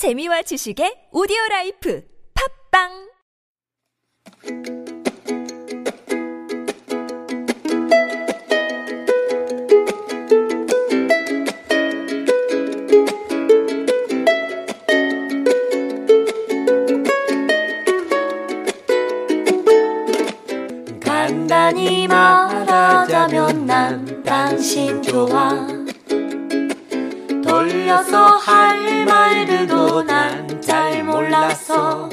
재미와 지식의 오디오 라이프 팝빵! 간단히 말하자면 난 당신 좋아 돌려서 할 말들도 난 잘 몰라서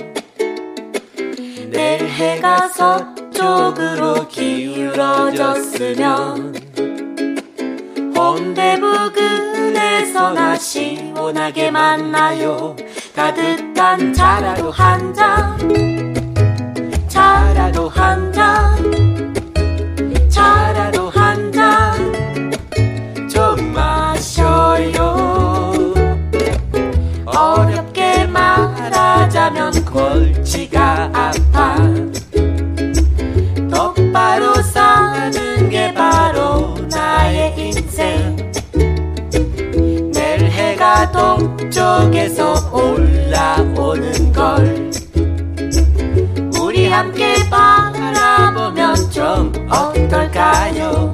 내일 해가 서쪽으로 기울어졌으면 홍대 부근에서 나 시원하게 만나요. 따뜻한 차라도 한잔 차라도 한잔 골치가 아파 똑바로 사는 게 바로 나의 인생 내일 해가 동쪽에서 올라오는 걸 우리 함께 바라보면 좀 어떨까요?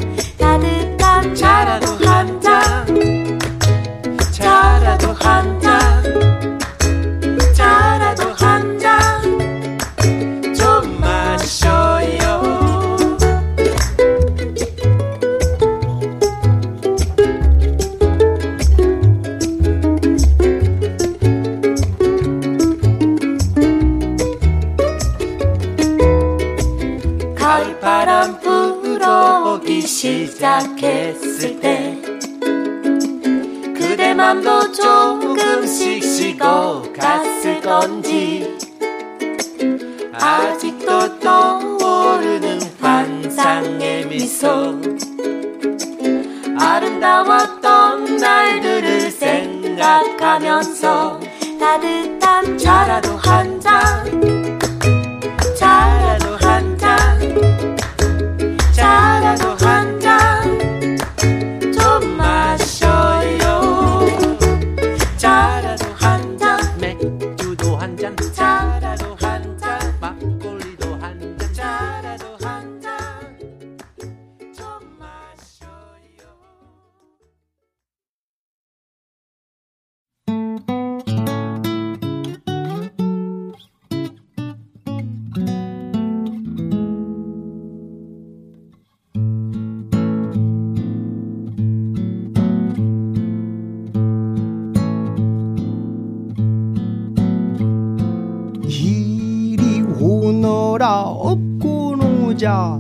노자.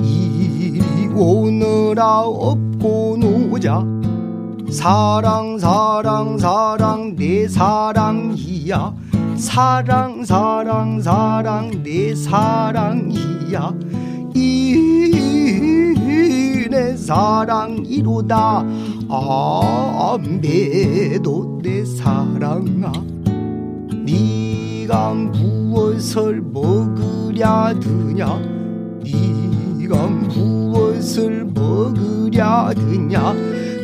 이리 오너라 업고 노자. 사랑 사랑 사랑 내 사랑이야. 사랑 사랑 사랑 내 사랑이야. 이내 사랑이로다. 안배도 내 사랑아. 네가 무엇을 먹으랴 드냐 먹으랴 드냐?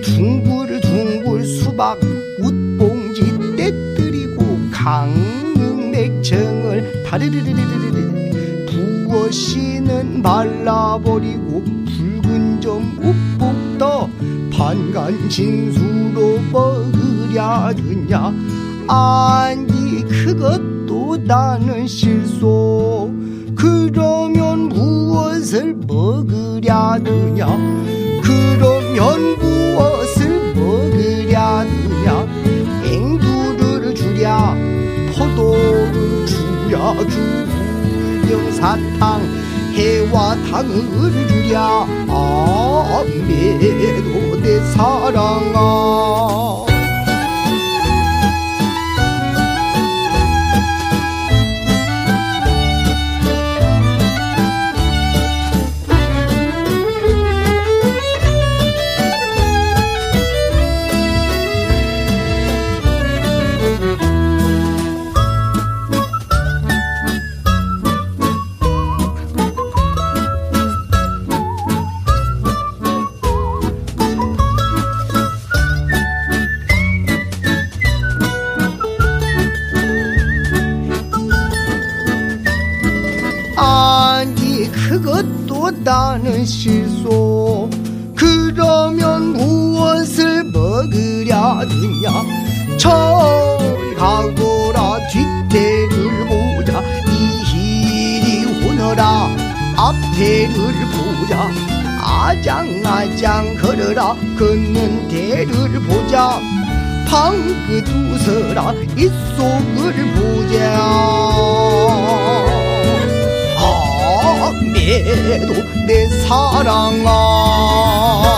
둥글둥글 수박 웃봉지 떼뜨리고 강릉 맥청을 다르르르르르르 부어씨는 발라버리고 붉은 점 웃복 떠 반간 진수로 먹으랴 드냐? 아니 그것도 나는 실소 그러면 무엇을 먹으랴 드냐? 그러면 무엇을 먹으랴 드냐? 앵두를 주랴 포도를 주랴 주불경 사탕 해와 당을 주랴. 아매도 내 사랑아 나는 실소. 그러면 무엇을 먹으랴 느냐? 철 가거라 뒤태를 보자. 이힐이 오너라 앞태를 보자. 아장아장 걸어라 걷는 대를 보자. 방긋 웃어라 그 이 속을 보자. 해도 내 사랑아.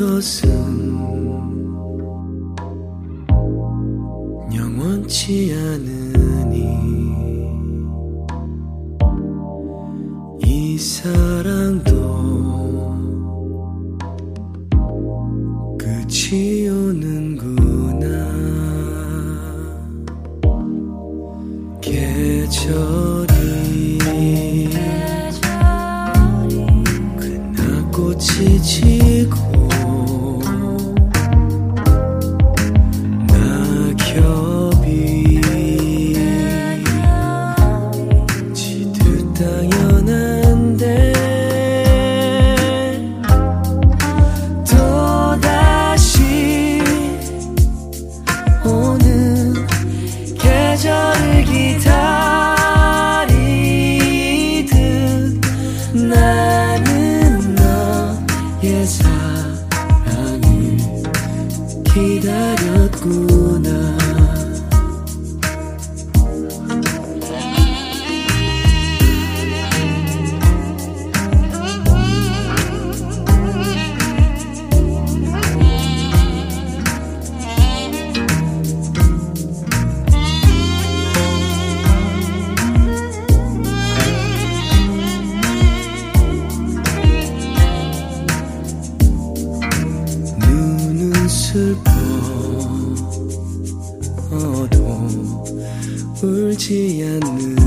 것은 울지 않는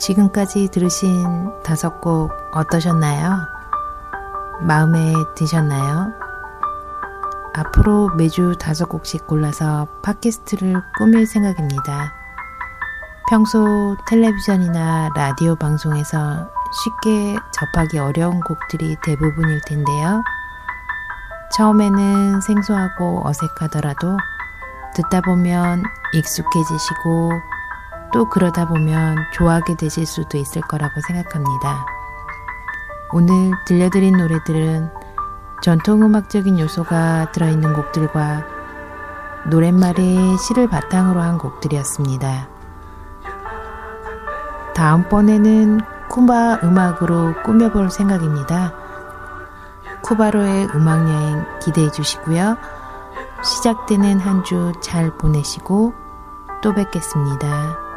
지금까지 들으신 다섯 곡 어떠셨나요? 마음에 드셨나요? 앞으로 매주 다섯 곡씩 골라서 팟캐스트를 꾸밀 생각입니다. 평소 텔레비전이나 라디오 방송에서 쉽게 접하기 어려운 곡들이 대부분일 텐데요. 처음에는 생소하고 어색하더라도 듣다 보면 익숙해지시고 또 그러다 보면 좋아하게 되실 수도 있을 거라고 생각합니다. 오늘 들려드린 노래들은 전통음악적인 요소가 들어있는 곡들과 노랫말의 시를 바탕으로 한 곡들이었습니다. 다음번에는 쿠바 음악으로 꾸며볼 생각입니다. 쿠바로의 음악여행 기대해 주시고요. 시작되는 한 주 잘 보내시고 또 뵙겠습니다.